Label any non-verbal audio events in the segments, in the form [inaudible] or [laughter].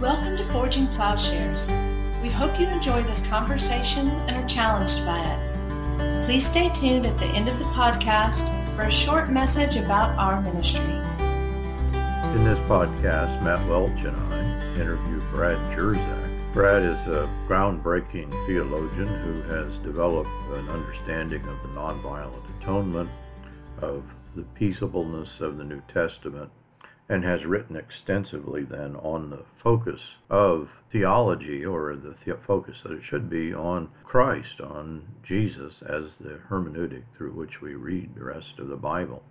Welcome to Forging Plowshares. We hope you enjoy this conversation and are challenged by it. Please stay tuned at the end of the podcast for a short message about our ministry. In this podcast, Matt Welch and I interview Brad Jersak. Brad is a groundbreaking theologian who has developed an understanding of the nonviolent atonement, of the peaceableness of the New Testament, and has written extensively then on the focus of theology, or the, the focus that it should be on Christ, on Jesus as the hermeneutic through which we read the rest of the Bible.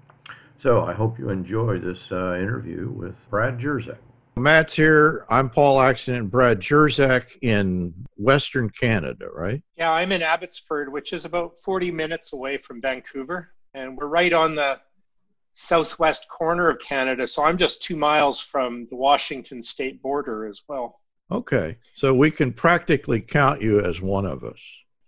So I hope you enjoy this uh, interview with Brad Jersak. Matt's here. I'm Paul Axton, Brad Jersak in Western Canada, right? Yeah, I'm in Abbotsford, which is about 40 minutes away from Vancouver. And we're right on the southwest corner of Canada. So I'm just two miles from the Washington state border as well. Okay. So we can practically count you as one of us.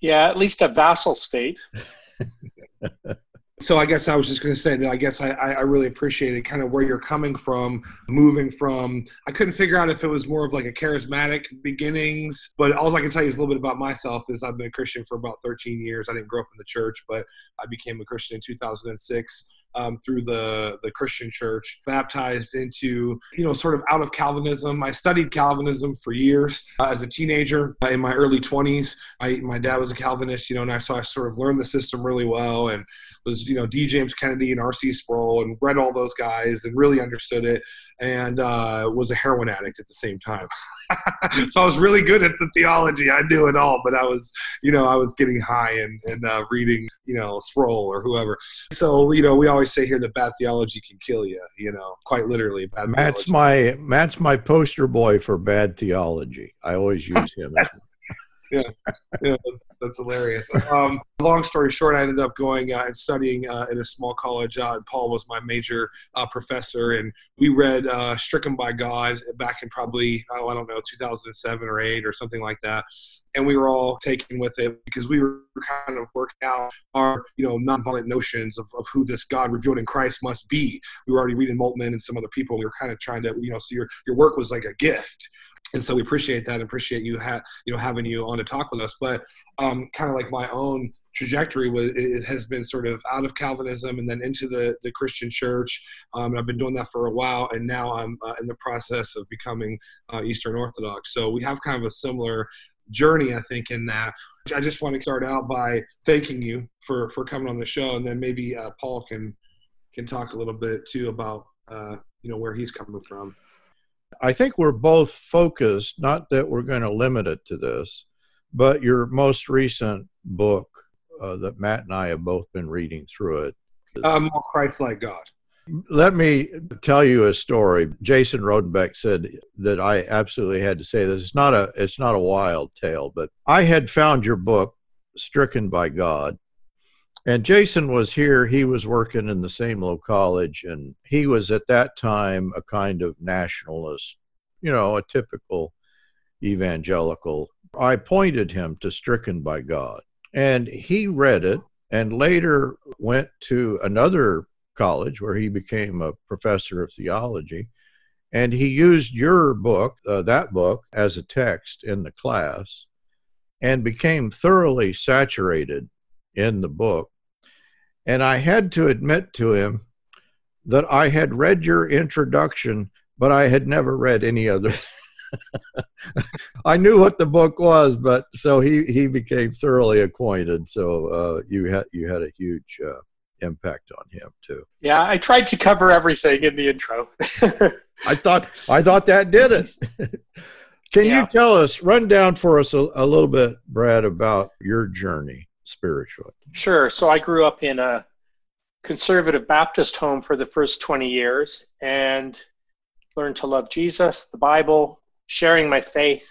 Yeah, at least a vassal state. [laughs] so I guess I was just going to say that I guess I, I really appreciated kind of where you're coming from, moving from. I couldn't figure out if it was more of like a charismatic beginnings, but all I can tell you is a little bit about myself. Is I've been a Christian for about 13 years. I didn't grow up in the church, but I became a Christian in 2006 um, through the the Christian church, baptized into you know sort of out of Calvinism. I studied Calvinism for years uh, as a teenager. Uh, in my early 20s, I my dad was a Calvinist, you know, and I so I sort of learned the system really well and was you know D. James Kennedy and R.C. Sproul and read all those guys and really understood it and uh, was a heroin addict at the same time. [laughs] so I was really good at the theology. I knew it all, but I was you know I was getting high and and uh, reading you know Sproul or whoever. So you know we always always say here that bad theology can kill you. You know, quite literally. Bad Matt's theology. my Matt's my poster boy for bad theology. I always use him. Yeah, that's, that's hilarious. Um, long story short, I ended up going uh, and studying uh, a small college. Uh, Paul was my major uh, professor, and we read uh, "Stricken by God" back in probably oh, I don't know 2007 or eight or something like that. And we were all taken with it because we were kind of working out our you know nonviolent notions of, of who this God revealed in Christ must be. We were already reading Moltmann and some other people. We were kind of trying to you know so your your work was like a gift and so we appreciate that and appreciate you ha- you know having you on to talk with us. But um, kind of like my own trajectory was it has been sort of out of calvinism and then into the the christian church. Um, i've been doing that for a while and now i'm uh, in the process of becoming uh, eastern orthodox. So we have kind of a similar journey i think in that. I just want to start out by thanking you for for coming on the show and then maybe uh, paul can can talk a little bit too about uh, you know where he's coming from I think we're both focused, not that we're going to limit it to this, but your most recent book uh, that Matt and I have both been reading through it. Uh, more Christ like God. Let me tell you a story. Jason Rodenbeck said that I absolutely had to say this. It's not a it's not a wild tale, but I had found your book, Stricken by God, and Jason was here. He was working in the same little college, and he was at that time a kind of nationalist, you know, a typical evangelical. I pointed him to Stricken by God, and he read it and later went to another college where he became a professor of theology. And he used your book, uh, that book, as a text in the class and became thoroughly saturated in the book. And I had to admit to him that I had read your introduction, but I had never read any other. [laughs] I knew what the book was, but so he, he became thoroughly acquainted. So uh, you had you had a huge uh, impact on him too. Yeah, I tried to cover everything in the intro. [laughs] I thought I thought that did it. [laughs] Can yeah. you tell us, run down for us a, a little bit, Brad, about your journey? spiritually? Sure. So I grew up in a conservative Baptist home for the first 20 years and learned to love Jesus, the Bible, sharing my faith,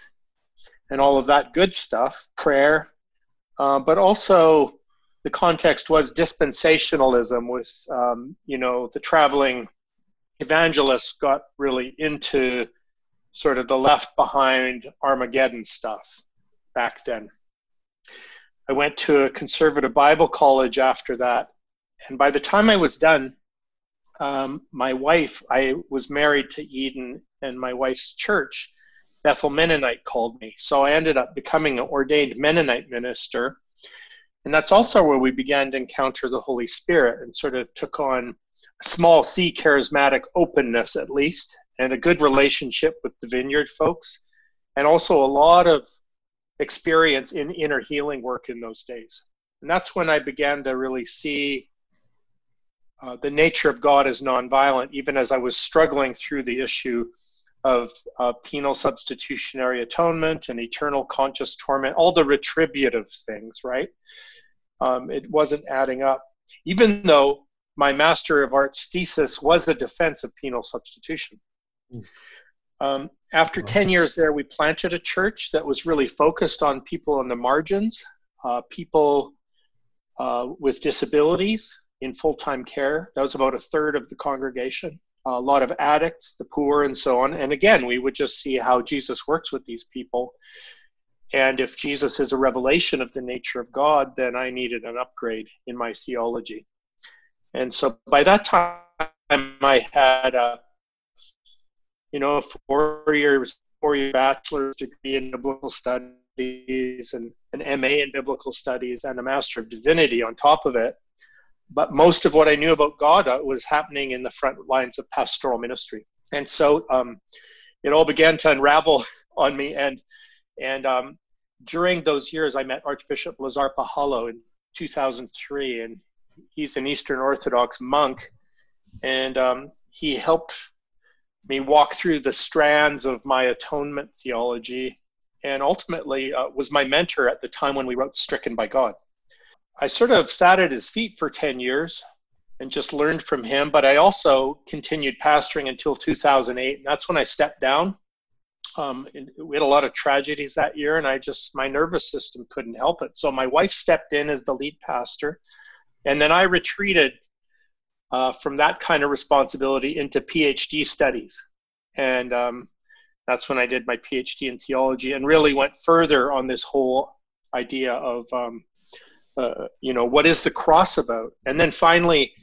and all of that good stuff, prayer. Uh, but also, the context was dispensationalism, was, um, you know, the traveling evangelists got really into sort of the left behind Armageddon stuff back then. I went to a conservative Bible college after that. And by the time I was done, um, my wife, I was married to Eden and my wife's church. Bethel Mennonite called me. So I ended up becoming an ordained Mennonite minister. And that's also where we began to encounter the Holy Spirit and sort of took on a small c charismatic openness, at least, and a good relationship with the vineyard folks, and also a lot of experience in inner healing work in those days. And that's when I began to really see uh, the nature of God as nonviolent, even as I was struggling through the issue of uh, penal substitutionary atonement and eternal conscious torment, all the retributive things, right? Um, it wasn't adding up. Even though my Master of Arts thesis was a defense of penal substitution. Mm. Um, after 10 years there, we planted a church that was really focused on people on the margins, uh, people uh, with disabilities in full time care. That was about a third of the congregation. a lot of addicts, the poor, and so on. And again, we would just see how Jesus works with these people. And if Jesus is a revelation of the nature of God, then I needed an upgrade in my theology. And so by that time, I had a, you know, a four years, four year bachelor's degree in biblical studies and an MA in biblical studies and a master of divinity on top of it. But most of what I knew about God uh, was happening in the front lines of pastoral ministry. And so um, it all began to unravel [laughs] on me. And, and um, during those years, I met Archbishop Lazar Puhalo in 2003, and he's an Eastern Orthodox monk, and um, he helped me walk through the strands of my atonement theology, and ultimately uh, was my mentor at the time when we wrote "Stricken by God." I sort of sat at his feet for 10 years and just learned from him, but I also continued pastoring until 2008, and that's when I stepped down. Um, we had a lot of tragedies that year, and I just my nervous system couldn't help it. So my wife stepped in as the lead pastor, and then I retreated uh, from that kind of responsibility into PhD studies. And um, that's when I did my PhD in theology and really went further on this whole idea of, um, uh, you know, what is the cross about? And then finally,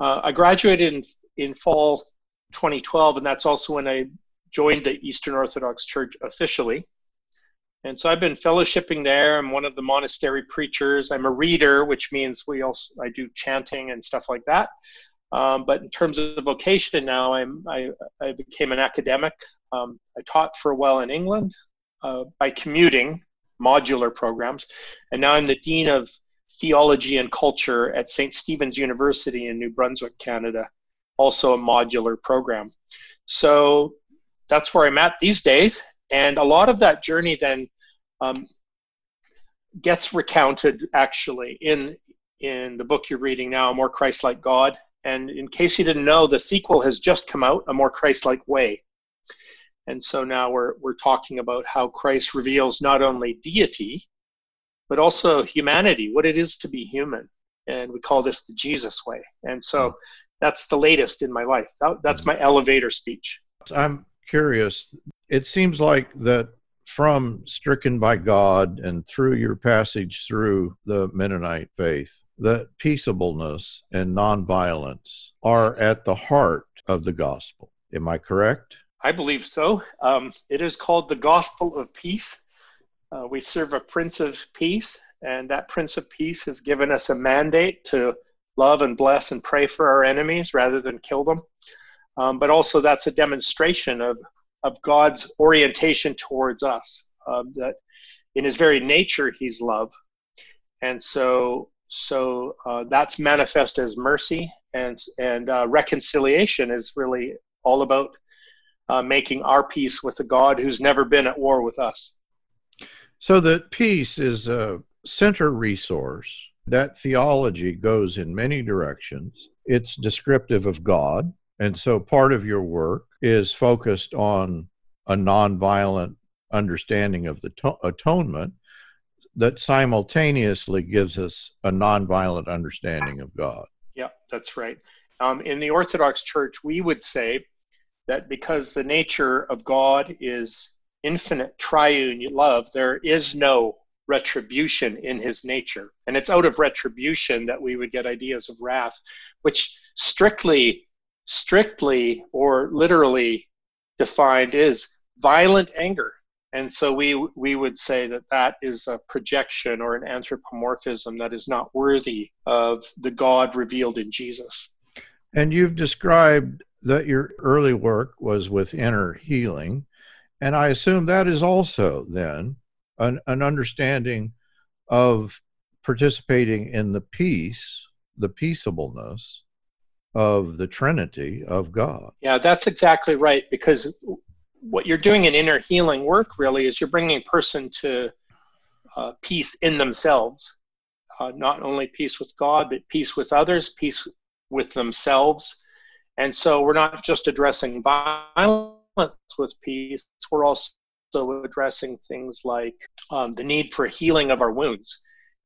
uh, I graduated in, in fall 2012, and that's also when I joined the Eastern Orthodox Church officially. And so I've been fellowshipping there. I'm one of the monastery preachers. I'm a reader, which means we also I do chanting and stuff like that. Um, but in terms of vocation now, I'm I, I became an academic. Um, I taught for a while in England uh, by commuting modular programs, and now I'm the dean of theology and culture at St. Stephen's University in New Brunswick, Canada, also a modular program. So that's where I'm at these days. And a lot of that journey then um, gets recounted actually in in the book you're reading now, More Christ-like God. And in case you didn't know, the sequel has just come out, A More Christ-like Way. And so now we're we're talking about how Christ reveals not only deity, but also humanity, what it is to be human. And we call this the Jesus way. And so hmm. that's the latest in my life. That, that's my elevator speech. I'm curious. It seems like that from stricken by God and through your passage through the Mennonite faith, that peaceableness and nonviolence are at the heart of the gospel. Am I correct? I believe so. Um, it is called the gospel of peace. Uh, we serve a Prince of Peace, and that Prince of Peace has given us a mandate to love and bless and pray for our enemies rather than kill them. Um, but also, that's a demonstration of, of God's orientation towards us, that in his very nature, he's love. And so, so uh, that's manifest as mercy, and, and uh, reconciliation is really all about uh, making our peace with a God who's never been at war with us. So that peace is a center resource. That theology goes in many directions. It's descriptive of God. And so part of your work is focused on a nonviolent understanding of the to- atonement that simultaneously gives us a nonviolent understanding of God. Yeah, that's right. Um, in the Orthodox Church, we would say that because the nature of God is infinite triune love, there is no retribution in his nature. And it's out of retribution that we would get ideas of wrath, which strictly, strictly or literally defined is violent anger. And so we we would say that that is a projection or an anthropomorphism that is not worthy of the God revealed in Jesus. And you've described that your early work was with inner healing, and I assume that is also then an, an understanding of participating in the peace, the peaceableness of the Trinity of God. Yeah, that's exactly right. Because what you're doing in inner healing work really is you're bringing a person to uh, peace in themselves. Uh, not only peace with God, but peace with others, peace with themselves. And so we're not just addressing violence with peace, we're also addressing things like um, the need for healing of our wounds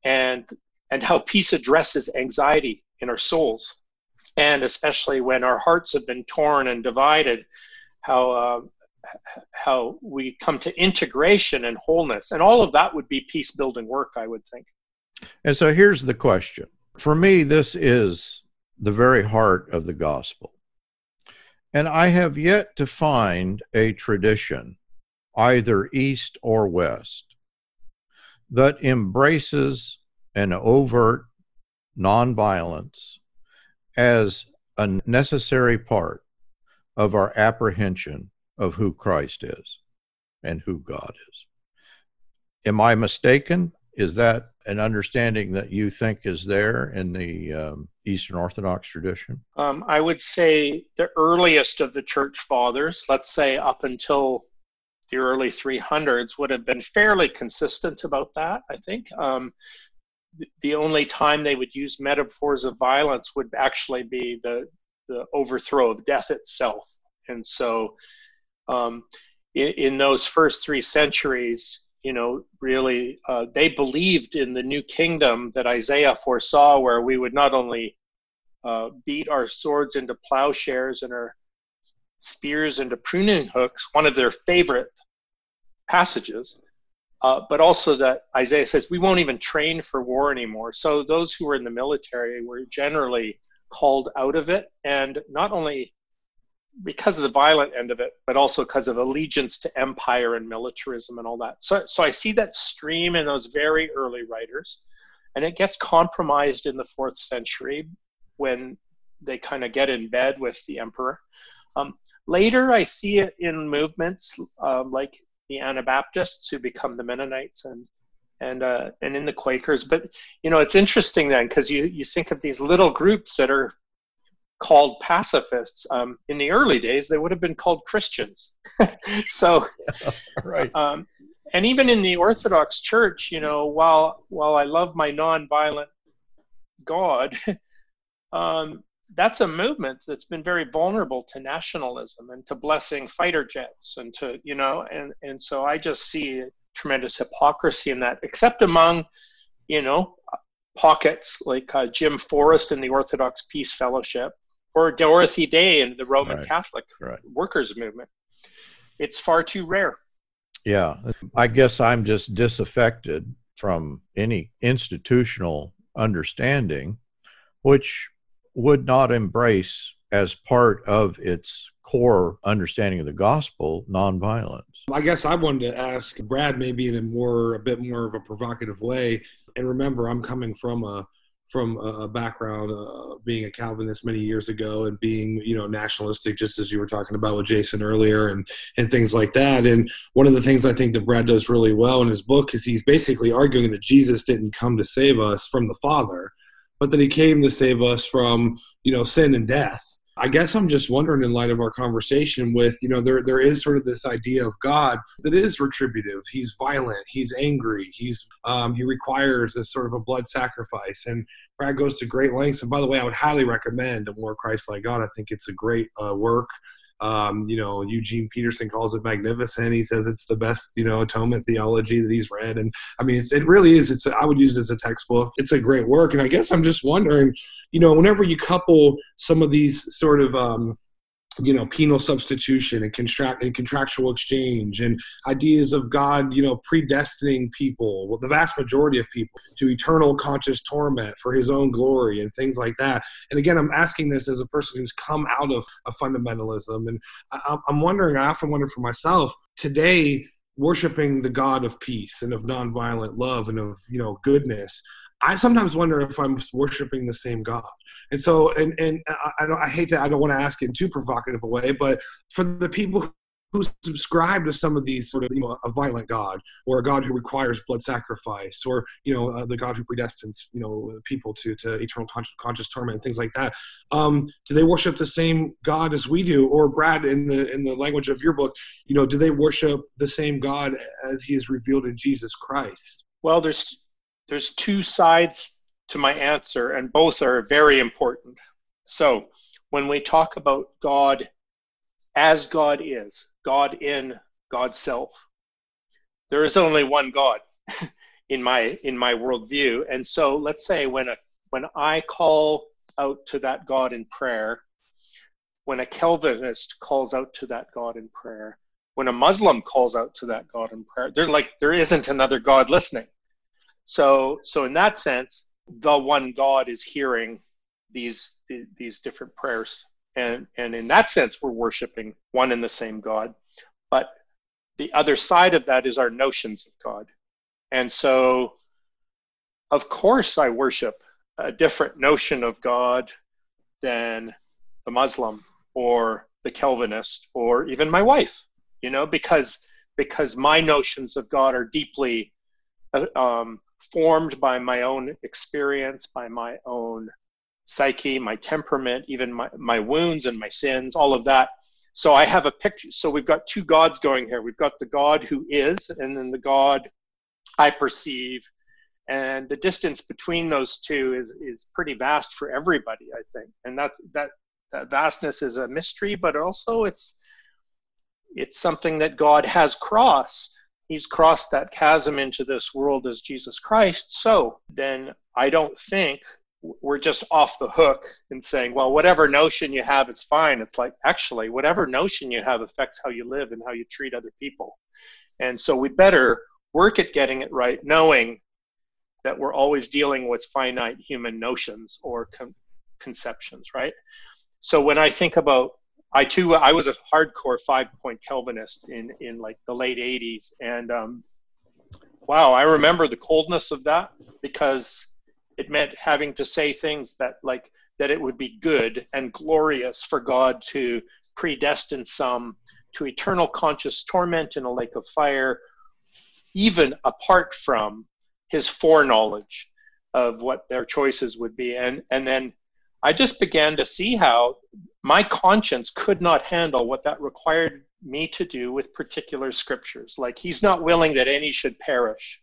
and, and how peace addresses anxiety in our souls and especially when our hearts have been torn and divided, how uh, how we come to integration and wholeness, and all of that would be peace building work, I would think. And so here's the question: For me, this is the very heart of the gospel, and I have yet to find a tradition, either east or west, that embraces an overt nonviolence as a necessary part of our apprehension of who Christ is and who God is. Am I mistaken? Is that an understanding that you think is there in the um, Eastern Orthodox tradition? Um, I would say the earliest of the church fathers, let's say up until the early 300s, would have been fairly consistent about that, I think. Um, the only time they would use metaphors of violence would actually be the the overthrow of death itself. And so, um, in, in, those first three centuries, you know, really, uh, they believed in the new kingdom that Isaiah foresaw, where we would not only uh, beat our swords into plowshares and our spears into pruning hooks, one of their favorite passages, uh, but also that Isaiah says we won't even train for war anymore. So those who were in the military were generally called out of it, and not only because of the violent end of it, but also because of allegiance to empire and militarism and all that. So, so I see that stream in those very early writers, and it gets compromised in the fourth century when they kind of get in bed with the emperor. Um, later, I see it in movements uh, like the Anabaptists who become the Mennonites and and uh, and in the Quakers. But you know, it's interesting then because you you think of these little groups that are called pacifists. Um, in the early days, they would have been called Christians. [laughs] so, [laughs] right. Um, and even in the Orthodox Church, you know, while while I love my nonviolent God, [laughs] um, that's a movement that's been very vulnerable to nationalism and to blessing fighter jets and to you know and and so i just see tremendous hypocrisy in that except among you know pockets like uh, jim forest in the orthodox peace fellowship or dorothy day in the roman right. catholic right. workers movement it's far too rare yeah i guess i'm just disaffected from any institutional understanding which would not embrace as part of its core understanding of the gospel nonviolence. I guess I wanted to ask Brad maybe in a more a bit more of a provocative way. And remember, I'm coming from a from a background uh, being a Calvinist many years ago and being you know nationalistic, just as you were talking about with Jason earlier, and and things like that. And one of the things I think that Brad does really well in his book is he's basically arguing that Jesus didn't come to save us from the Father but that he came to save us from, you know, sin and death. I guess I'm just wondering, in light of our conversation, with you know, there there is sort of this idea of God that is retributive. He's violent. He's angry. He's um, he requires a sort of a blood sacrifice. And Brad goes to great lengths. And by the way, I would highly recommend a more Christ-like God. I think it's a great uh, work. Um, you know, Eugene Peterson calls it magnificent. He says it's the best, you know, atonement theology that he's read. And I mean, it really is. It's, a, I would use it as a textbook. It's a great work. And I guess I'm just wondering, you know, whenever you couple some of these sort of, um, you know penal substitution and contract and contractual exchange and ideas of god you know predestining people well, the vast majority of people to eternal conscious torment for his own glory and things like that. And again i'm asking this as a person who's come out of a fundamentalism. And I, i'm wondering i often wonder for myself today worshiping the God of peace and of nonviolent love and of you know goodness, I sometimes wonder if I'm worshiping the same God. And so, and and I, I, I hate to, I don't want to ask in too provocative a way, but for the people who subscribe to some of these sort of you know a violent god or a god who requires blood sacrifice or you know uh, the god who predestines you know people to to eternal conscious, conscious torment and things like that um, do they worship the same god as we do or brad in the in the language of your book you know do they worship the same god as he is revealed in jesus christ well there's there's two sides to my answer and both are very important so when we talk about god as God is, God in God's self. There is only one God [laughs] in my in my worldview. And so let's say when a when I call out to that God in prayer, when a Calvinist calls out to that God in prayer, when a Muslim calls out to that God in prayer, they're like there isn't another God listening. So so in that sense, the one God is hearing these these different prayers. And and in that sense we're worshiping one and the same god. But the other side of that is our notions of god. And so of course i worship a different notion of god than the muslim or the calvinist or even my wife you know because because my notions of god are deeply uh, um, formed by my own experience by my own psyche, my temperament, even my, my wounds and my sins, all of that. So I have a picture. So we've got two gods going here. We've got the God who is, and then the God I perceive. And the distance between those two is, is pretty vast for everybody, I think. And that, that, that vastness is a mystery, but also it's, it's something that God has crossed. He's crossed that chasm into this world as Jesus Christ. So then I don't think we're just off the hook and saying, well, whatever notion you have, it's fine. It's like, actually, whatever notion you have affects how you live and how you treat other people. And so we better work at getting it right, knowing that we're always dealing with finite human notions or con- conceptions, right? So when I think about, I too, I was a hardcore five point Calvinist in, in like the late 80s. And um, wow, I remember the coldness of that because it meant having to say things that like that it would be good and glorious for God to predestine some to eternal conscious torment in a lake of fire, even apart from his foreknowledge of what their choices would be. And and then I just began to see how my conscience could not handle what that required me to do with particular scriptures. Like he's not willing that any should perish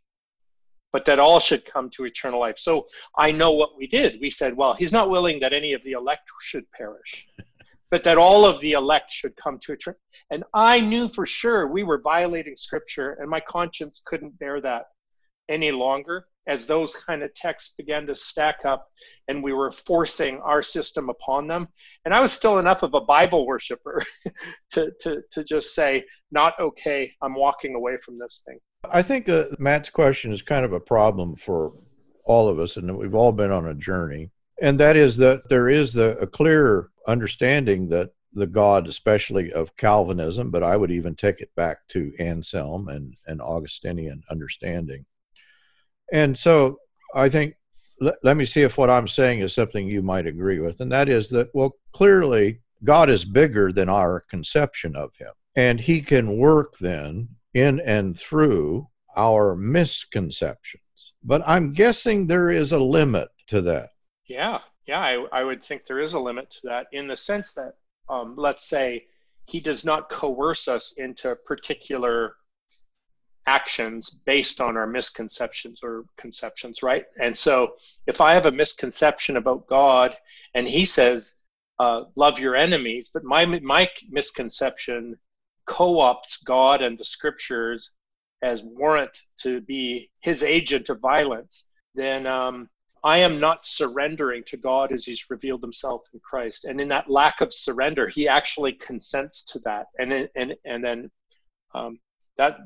but that all should come to eternal life. So I know what we did. We said, well, he's not willing that any of the elect should perish, [laughs] but that all of the elect should come to eternal. And I knew for sure we were violating scripture, and my conscience couldn't bear that any longer as those kind of texts began to stack up and we were forcing our system upon them. And I was still enough of a Bible worshiper [laughs] to, to, to just say, not okay, I'm walking away from this thing. I think uh, Matt's question is kind of a problem for all of us, and we've all been on a journey. And that is that there is the, a clear understanding that the God, especially of Calvinism, but I would even take it back to Anselm and, and Augustinian understanding. And so I think, let, let me see if what I'm saying is something you might agree with. And that is that, well, clearly God is bigger than our conception of him. And he can work then in and through our misconceptions. But I'm guessing there is a limit to that. Yeah, yeah, I, I would think there is a limit to that in the sense that, um, let's say, he does not coerce us into particular actions based on our misconceptions or conceptions, right? And so if I have a misconception about God and he says, uh, love your enemies, but my, my misconception co-opts God and the scriptures as warrant to be his agent of violence, then um, I am not surrendering to God as he's revealed himself in Christ. And in that lack of surrender, he actually consents to that. And then, and, and then um, that,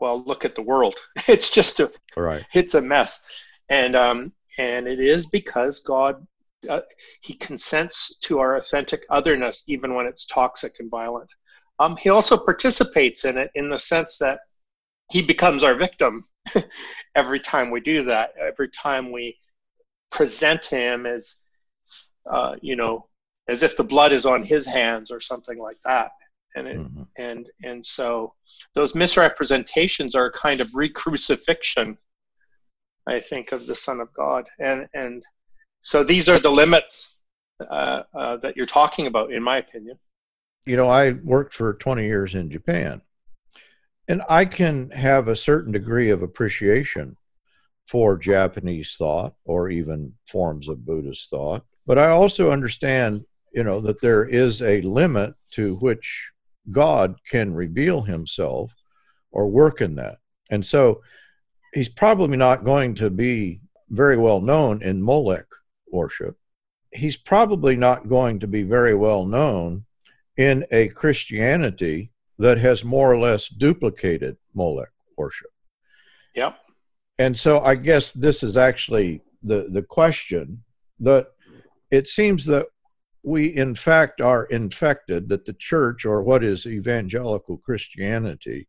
well, look at the world. [laughs] It's just a, right. it's a mess. And, um, and it is because God, uh, he consents to our authentic otherness, even when it's toxic and violent. um, he also participates in it in the sense that he becomes our victim [laughs] every time we do that. Every time we present him as, uh, you know, as if the blood is on his hands or something like that. And it, mm-hmm. and and so those misrepresentations are a kind of re-crucifixion, I think, of the Son of God. And and so these are the limits uh, uh, that you're talking about, in my opinion. You know, I worked for 20 years in Japan, and I can have a certain degree of appreciation for Japanese thought or even forms of Buddhist thought. But I also understand, you know, that there is a limit to which God can reveal himself or work in that. And so he's probably not going to be very well known in Molech worship. He's probably not going to be very well known in a Christianity that has more or less duplicated Molech worship. Yep. And so I guess this is actually the, the question that it seems that we in fact are infected that the church or what is evangelical Christianity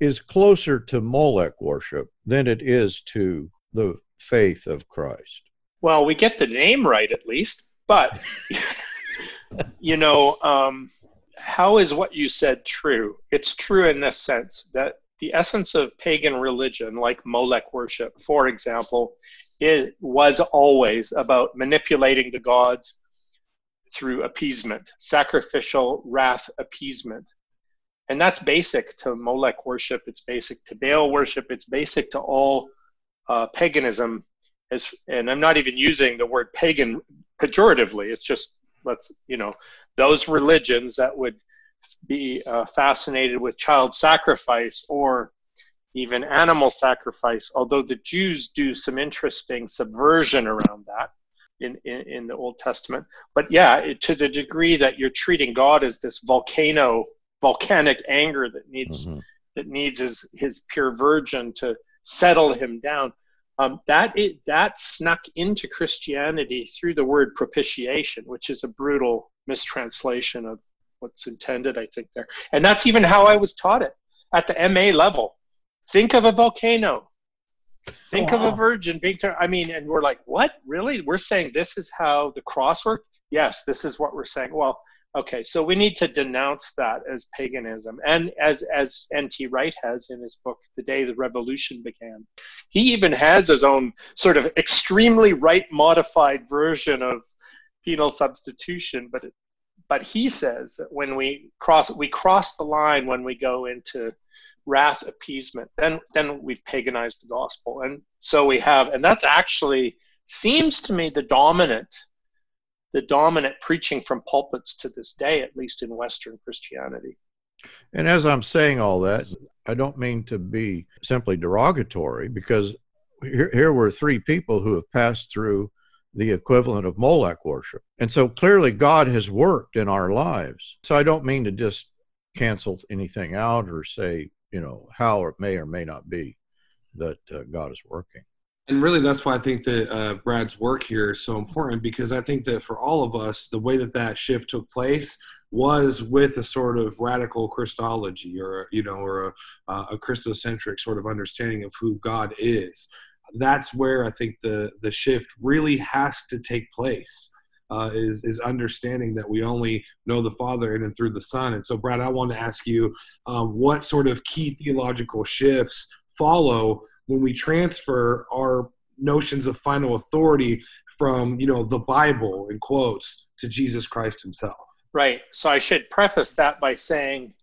is closer to Molech worship than it is to the faith of Christ. Well, we get the name right at least, but [laughs] you know, um, how is what you said true? It's true in this sense that the essence of pagan religion, like Molech worship, for example, it was always about manipulating the gods through appeasement, sacrificial wrath appeasement. And that's basic to Molech worship, it's basic to Baal worship, it's basic to all uh, paganism. As, and I'm not even using the word pagan pejoratively, it's just, let's, you know, those religions that would be uh, fascinated with child sacrifice or even animal sacrifice, although the Jews do some interesting subversion around that in, in, in the Old Testament. But yeah, it, to the degree that you're treating God as this volcano, volcanic anger that needs mm-hmm. that needs his, his pure virgin to settle him down. Um, that it, that snuck into Christianity through the word propitiation, which is a brutal mistranslation of what's intended, I think there. And that's even how I was taught it at the MA level. Think of a volcano. Think wow. of a virgin being. turned. I mean, and we're like, what? Really? We're saying this is how the cross worked? Yes, this is what we're saying. Well, okay, so we need to denounce that as paganism, and as as N.T. Wright has in his book, "The Day the Revolution Began." He even has his own sort of extremely right modified version of penal substitution, but but he says that when we cross we cross the line when we go into wrath appeasement then then we've paganized the gospel and so we have and that's actually seems to me the dominant the dominant preaching from pulpits to this day at least in western christianity and as i'm saying all that i don't mean to be simply derogatory because here, here were three people who have passed through the equivalent of Molech worship. And so clearly God has worked in our lives. So I don't mean to just cancel anything out or say, you know, how it may or may not be that uh, God is working. And really, that's why I think that uh, Brad's work here is so important because I think that for all of us, the way that that shift took place was with a sort of radical Christology or, you know, or a, a Christocentric sort of understanding of who God is that's where I think the the shift really has to take place. Uh, is is understanding that we only know the Father in and through the Son. And so, Brad, I want to ask you, um, what sort of key theological shifts follow when we transfer our notions of final authority from you know the Bible in quotes to Jesus Christ Himself? Right. So I should preface that by saying.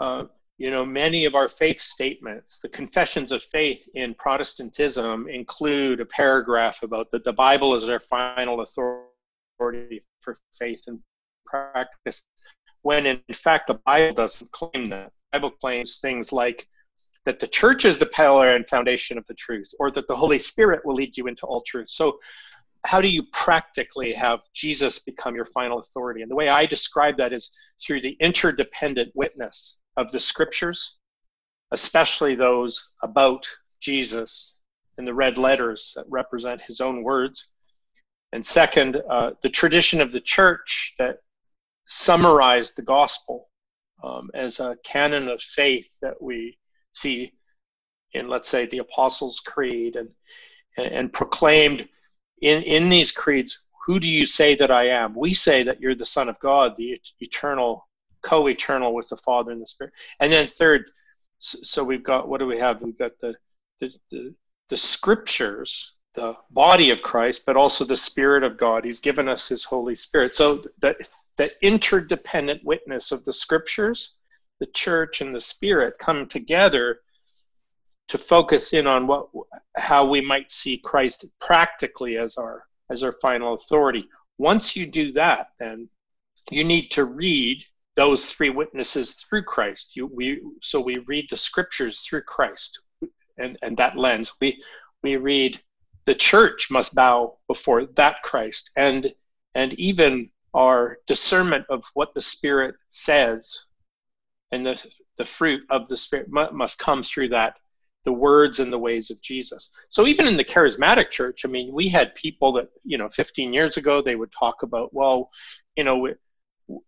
Uh, you know, many of our faith statements, the confessions of faith in Protestantism include a paragraph about that the Bible is our final authority for faith and practice, when in fact the Bible doesn't claim that. The Bible claims things like that the church is the pillar and foundation of the truth, or that the Holy Spirit will lead you into all truth. So, how do you practically have Jesus become your final authority? And the way I describe that is through the interdependent witness of the scriptures, especially those about Jesus in the red letters that represent his own words. And second, uh, the tradition of the church that summarized the gospel um, as a canon of faith that we see in, let's say, the Apostles' Creed and, and proclaimed in, in these creeds, who do you say that I am? We say that you're the Son of God, the eternal, co eternal with the Father and the Spirit. And then, third, so we've got, what do we have? We've got the, the, the, the scriptures, the body of Christ, but also the Spirit of God. He's given us His Holy Spirit. So the, the interdependent witness of the scriptures, the church, and the Spirit come together to focus in on what how we might see Christ practically as our as our final authority. Once you do that, then you need to read those three witnesses through Christ. You, we, so we read the scriptures through Christ, and, and that lens. We, we read the church must bow before that Christ, and, and even our discernment of what the Spirit says and the, the fruit of the Spirit must come through that the words and the ways of Jesus. So even in the charismatic church, I mean, we had people that, you know, 15 years ago, they would talk about, well, you know,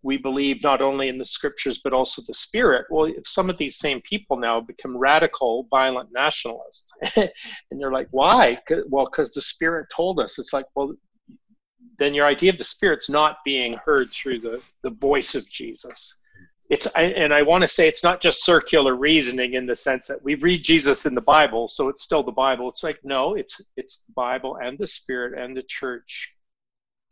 we, believe not only in the scriptures, but also the spirit. Well, some of these same people now become radical, violent nationalists. [laughs] and they're like, why? Well, because the spirit told us. It's like, well, then your idea of the spirit's not being heard through the, the voice of Jesus it's and I want to say it's not just circular reasoning in the sense that we read Jesus in the Bible, so it's still the Bible. It's like no, it's it's the Bible and the Spirit and the church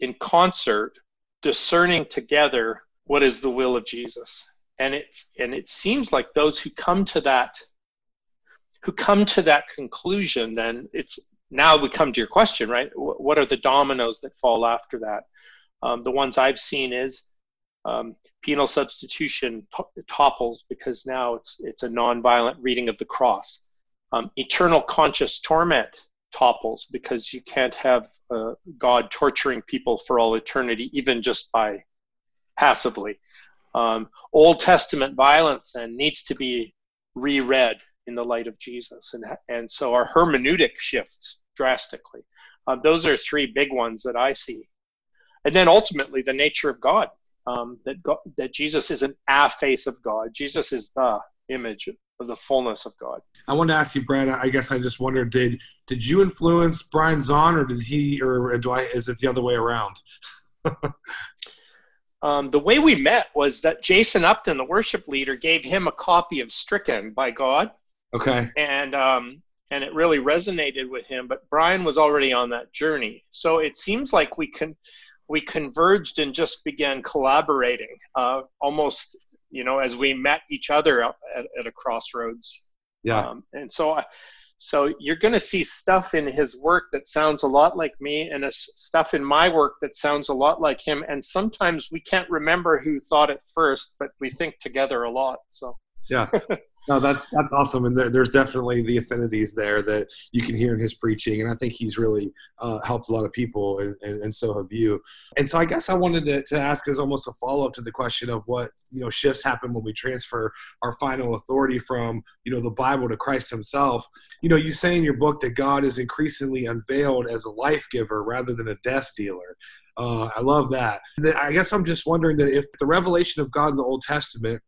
in concert, discerning together what is the will of Jesus. And it and it seems like those who come to that who come to that conclusion, then it's now we come to your question, right? What are the dominoes that fall after that? Um, the ones I've seen is um, penal substitution topples because now it's it's a nonviolent reading of the cross. Um, eternal conscious torment topples because you can't have uh, God torturing people for all eternity, even just by passively. Um, Old Testament violence and needs to be reread in the light of Jesus, and and so our hermeneutic shifts drastically. Uh, those are three big ones that I see, and then ultimately the nature of God um, that God, that Jesus is an a face of God. Jesus is the image of the fullness of God. I want to ask you, Brad. I guess I just wondered did did you influence Brian Zahnd, or did he, or do I? Is it the other way around? [laughs] um, the way we met was that Jason Upton, the worship leader, gave him a copy of Stricken by God. Okay. And um, and it really resonated with him. But Brian was already on that journey, so it seems like we can we converged and just began collaborating uh, almost you know as we met each other at, at a crossroads. Yeah. Um, and so I, so you're going to see stuff in his work that sounds a lot like me and a, stuff in my work that sounds a lot like him. And sometimes we can't remember who thought it first but we think together a lot so. Yeah [laughs] No, that's that's awesome, and there, there's definitely the affinities there that you can hear in his preaching, and I think he's really uh, helped a lot of people, and, and, and, so have you. And so I guess I wanted to, to ask as almost a follow up to the question of what you know shifts happen when we transfer our final authority from you know the Bible to Christ Himself. You know, you say in your book that God is increasingly unveiled as a life giver rather than a death dealer. Uh, I love that. I guess I'm just wondering that if the revelation of God in the Old Testament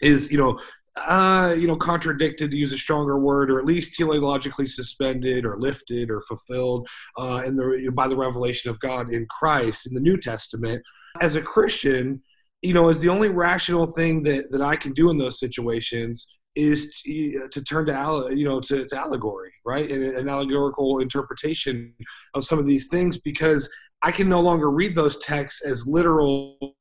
is you know uh, you know, contradicted to use a stronger word, or at least teleologically suspended, or lifted, or fulfilled uh, in the you know, by the revelation of God in Christ in the New Testament. As a Christian, you know, is the only rational thing that that I can do in those situations is to, to turn to you know to, to allegory, right, and an allegorical interpretation of some of these things because I can no longer read those texts as literal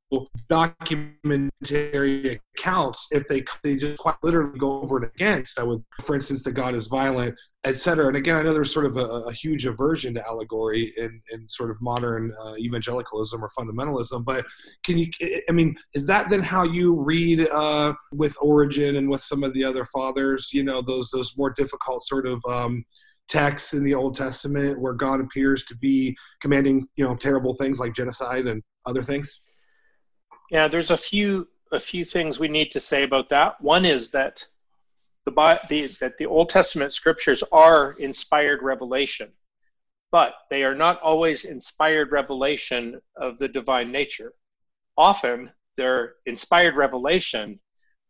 documentary accounts if they they just quite literally go over it against. I would, for instance, that God is violent, etc. And again, I know there's sort of a, a, huge aversion to allegory in, in sort of modern uh, evangelicalism or fundamentalism. But can you? I mean, is that then how you read uh, with Origen and with some of the other fathers? You know, those those more difficult sort of um, texts in the Old Testament where God appears to be commanding, you know, terrible things like genocide and other things? Yeah, there's a few a few things we need to say about that. One is that the, the that the Old Testament scriptures are inspired revelation, but they are not always inspired revelation of the divine nature. Often they're inspired revelation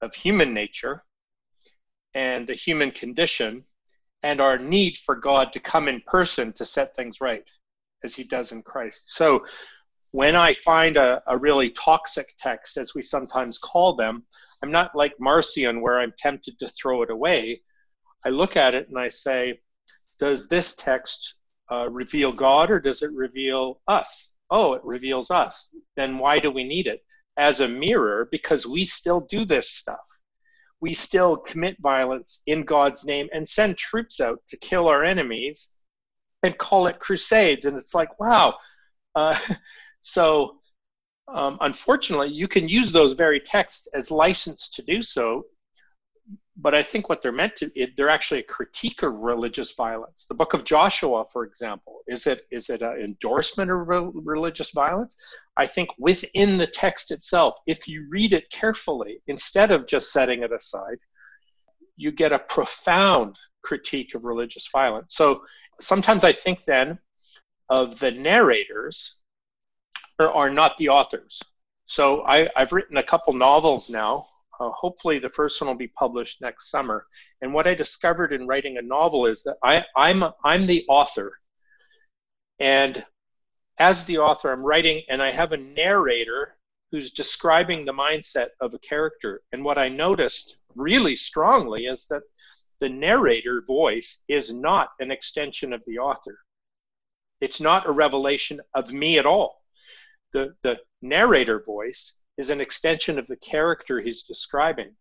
of human nature and the human condition and our need for God to come in person to set things right as he does in Christ. So when I find a, a really toxic text, as we sometimes call them, I'm not like Marcion where I'm tempted to throw it away. I look at it and I say, does this text uh, reveal God or does it reveal us? Oh, it reveals us. Then why do we need it? As a mirror, because we still do this stuff. We still commit violence in God's name and send troops out to kill our enemies and call it crusades. And it's like, wow. Uh, [laughs] So, um, unfortunately, you can use those very texts as license to do so. But I think what they're meant to, it, they're actually a critique of religious violence. The book of Joshua, for example, is it is it an endorsement of re- religious violence? I think within the text itself, if you read it carefully, instead of just setting it aside, you get a profound critique of religious violence. So sometimes I think then of the narrators are not the authors. So I, have written a couple novels now. Uh, hopefully, the first one will be published next summer. And what I discovered in writing a novel is that I, I'm I'm the author, and as the author, I'm writing, and I have a narrator who's describing the mindset of a character. And what I noticed really strongly is that the narrator voice is not an extension of the author. It's not a revelation of me at all the, the narrator voice is an extension of the character he's describing.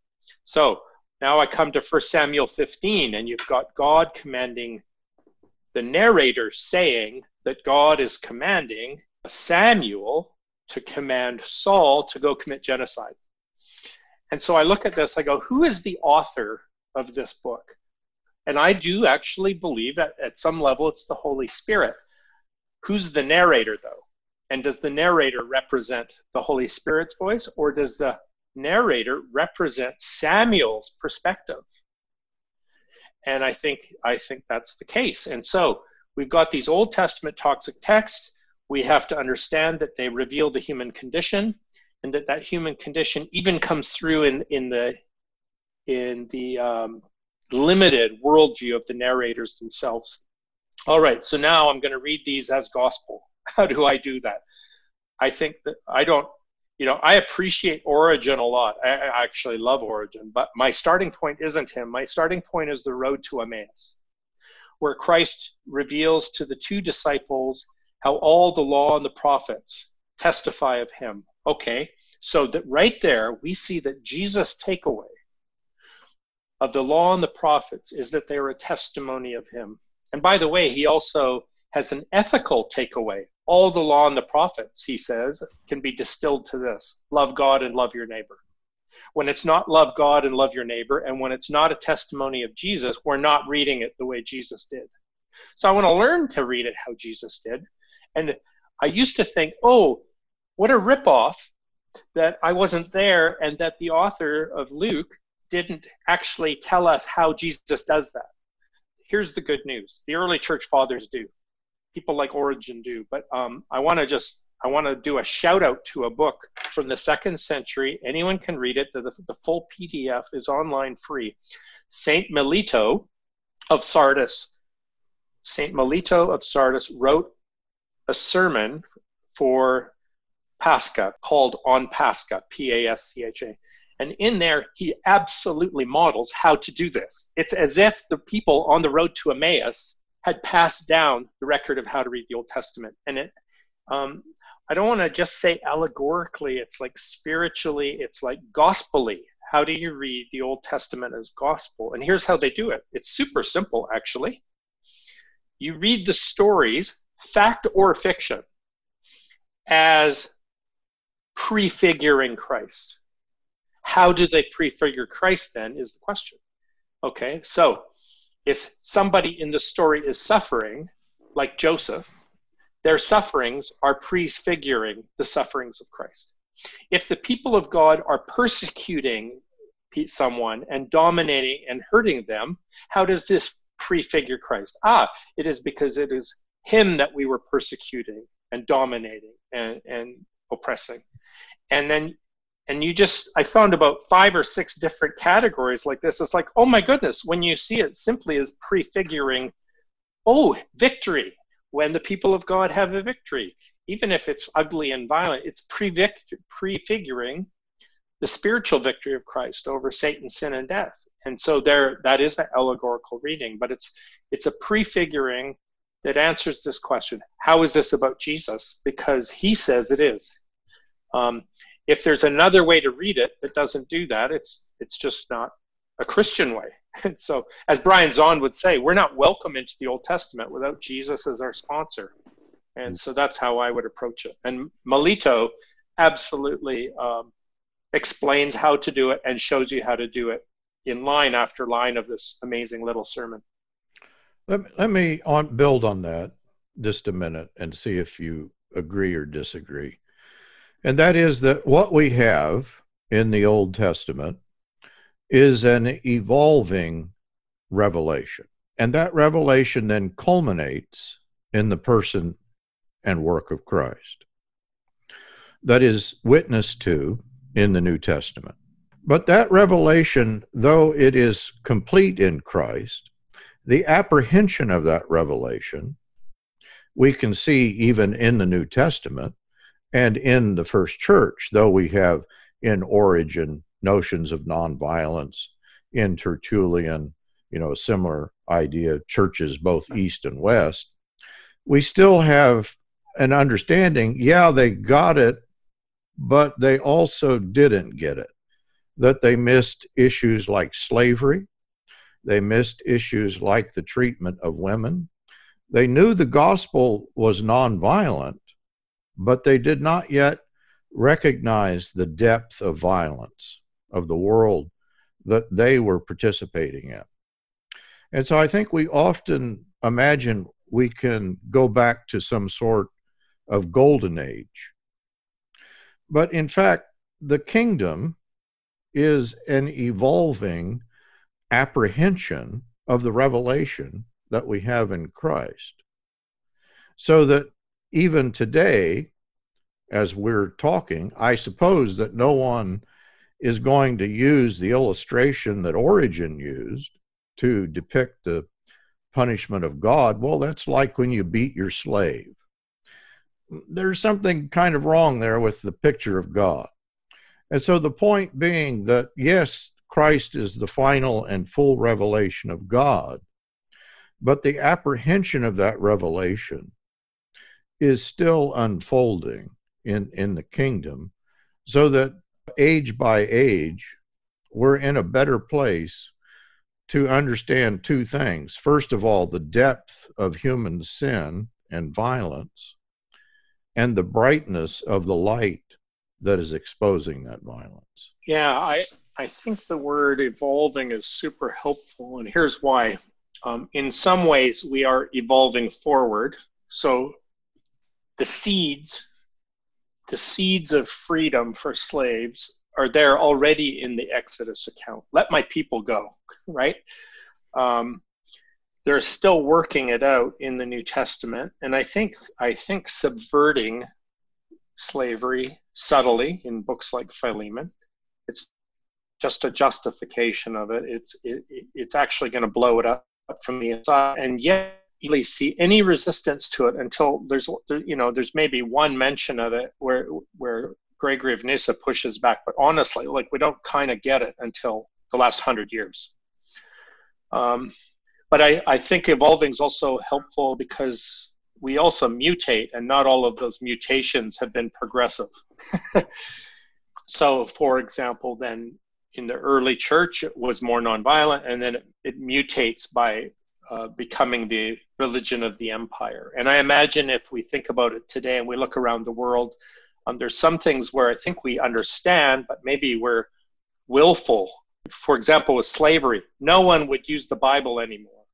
So now I come to 1 Samuel 15, and you've got God commanding the narrator saying that God is commanding Samuel to command Saul to go commit genocide. And so I look at this, I go, who is the author of this book? And I do actually believe that at some level it's the Holy Spirit. Who's the narrator, though? And does the narrator represent the Holy Spirit's voice, or does the narrator represent Samuel's perspective? And I think I think that's the case. And so we've got these Old Testament toxic texts. We have to understand that they reveal the human condition, and that that human condition even comes through in in the in the um, limited worldview of the narrators themselves. All right, so now I'm going to read these as gospel. [laughs] how do I do that? I think that I don't, you know, I appreciate Origen a lot. I, I actually love Origen, but my starting point isn't him. My starting point is the road to Emmaus, where Christ reveals to the two disciples how all the law and the prophets testify of him. Okay, so that right there we see that Jesus' takeaway of the law and the prophets is that they are a testimony of him. And by the way, he also has an ethical takeaway all the law and the prophets, he says, can be distilled to this love God and love your neighbor. When it's not love God and love your neighbor, and when it's not a testimony of Jesus, we're not reading it the way Jesus did. So I want to learn to read it how Jesus did. And I used to think, oh, what a ripoff that I wasn't there and that the author of Luke didn't actually tell us how Jesus does that. Here's the good news the early church fathers do people like Origen do. But um, I want to just I want to do a shout out to a book from the second century. Anyone can read it. The, the full PDF is online free. Saint Melito of Sardis. Saint Melito of Sardis wrote a sermon for Pascha called On Pascha, P A S C H A. And in there, he absolutely models how to do this. It's as if the people on the road to Emmaus had passed down the record of how to read the Old Testament. And it, um, I don't want to just say allegorically, it's like spiritually, it's like gospelly. How do you read the Old Testament as gospel? And here's how they do it it's super simple, actually. You read the stories, fact or fiction, as prefiguring Christ. How do they prefigure Christ then is the question. Okay, so if somebody in the story is suffering, like Joseph, their sufferings are prefiguring the sufferings of Christ. If the people of God are persecuting someone and dominating and hurting them, how does this prefigure Christ? Ah, it is because it is him that we were persecuting and dominating and, and oppressing. And then and you just i found about five or six different categories like this. It's like oh my goodness when you see it simply as prefiguring oh victory when the people of god have a victory even if it's ugly and violent it's prefiguring the spiritual victory of christ over satan sin and death. And so there that is the allegorical reading but it's it's a prefiguring that answers this question. How is this about jesus? Because he says it is. Um, if there's another way to read it that doesn't do that, it's it's just not a Christian way. [laughs] And so, as Brian Zahnd would say, we're not welcome into the Old Testament without Jesus as our sponsor. And so that's how I would approach it. And Melito absolutely um, explains how to do it and shows you how to do it in line after line of this amazing little sermon. Let me, let me on, build on that just a minute and see if you agree or disagree. And that is that what we have in the Old Testament is an evolving revelation. And that revelation then culminates in the person and work of Christ. That is witnessed to in the New Testament. But that revelation, though it is complete in Christ, the apprehension of that revelation we can see even in the New Testament and in the first church, though we have in Origen notions of nonviolence, in Tertullian, you know, a similar idea, churches both east and west, we still have an understanding, yeah, they got it, but they also didn't get it. That they missed issues like slavery, they missed issues like the treatment of women. They knew the gospel was nonviolent, but they did not yet recognize the depth of violence of the world that they were participating in. And so I think we often imagine we can go back to some sort of golden age. But in fact, the kingdom is an evolving apprehension of the revelation that we have in Christ. So that even today, as we're talking, I suppose that no one is going to use the illustration that Origen used to depict the punishment of God. Well, that's like when you beat your slave. There's something kind of wrong there with the picture of God. And so the point being that, yes, Christ is the final and full revelation of God, but the apprehension of that revelation is still unfolding in, in the kingdom, so that age by age, we're in a better place to understand two things. First of all, the depth of human sin and violence, and the brightness of the light that is exposing that violence. Yeah, I, I think the word evolving is super helpful, and here's why. Um, in some ways, we are evolving forward. So the seeds, the seeds of freedom for slaves are there already in the Exodus account. Let my people go, [laughs] right? Um, they're still working it out in the New Testament, and I think I think subverting slavery subtly in books like Philemon, it's just a justification of it. It's it, it's actually going to blow it up from the inside, and yet really see any resistance to it until there's you know there's maybe one mention of it where where Gregory of Nyssa pushes back, but honestly, like we don't kind of get it until the last hundred years. Um, but I, I think evolving is also helpful because we also mutate, and not all of those mutations have been progressive. [laughs] so, for example, then in the early church, it was more nonviolent, and then it, it mutates by uh, becoming the religion of the empire. And I imagine if we think about it today and we look around the world, um, there's some things where I think we understand, but maybe we're willful. For example, with slavery, no one would use the Bible anymore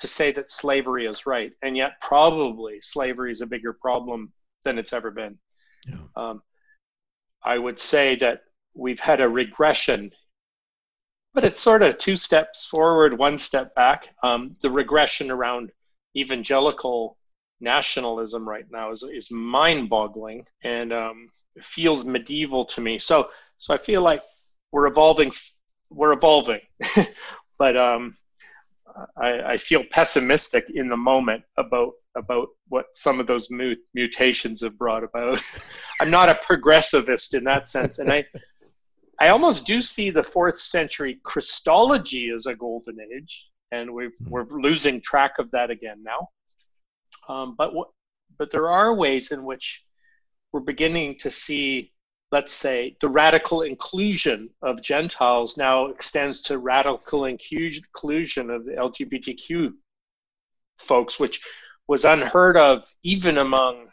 to say that slavery is right. And yet, probably slavery is a bigger problem than it's ever been. Yeah. Um, I would say that we've had a regression but it's sort of two steps forward, one step back. Um, the regression around evangelical nationalism right now is, is mind boggling and um, feels medieval to me. So, So I feel like we're evolving. We're evolving, [laughs] but um, I, I, feel pessimistic in the moment about about what some of those mu- mutations have brought about. [laughs] I'm not a progressivist in that sense, and I I almost do see the fourth century Christology as a golden age, and we hmm. we're losing track of that again now. Um, but what, but there are ways in which we're beginning to see, let's say, the radical inclusion of Gentiles now extends to radical inclusion of the LGBTQ folks, which was unheard of even among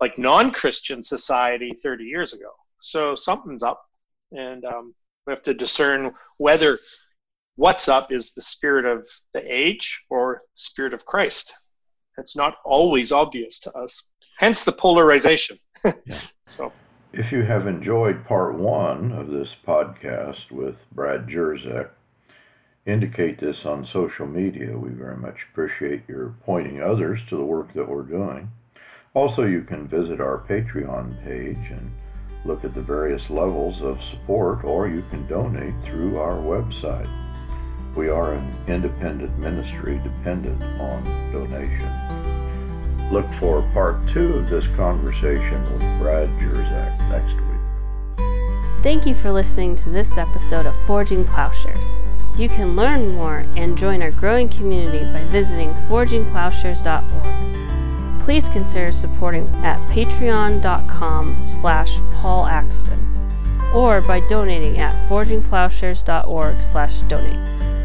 like non-Christian society 30 years ago. So something's up and um, we have to discern whether what's up is the spirit of the age or spirit of Christ. It's not always obvious to us. Hence the polarization. [laughs] yeah. So if you have enjoyed part one of this podcast with Brad Jersak, indicate this on social media. We very much appreciate your pointing others to the work that we're doing. Also, you can visit our Patreon page and look at the various levels of support, or you can donate through our website. We are an independent ministry dependent on donation. Look for part two of this conversation with Brad Jersak next week. Thank you for listening to this episode of Forging Plowshares. You can learn more and join our growing community by visiting forgingplowshares.org please consider supporting at patreon.com slash Paul Axton or by donating at forgingplowshares.org slash donate.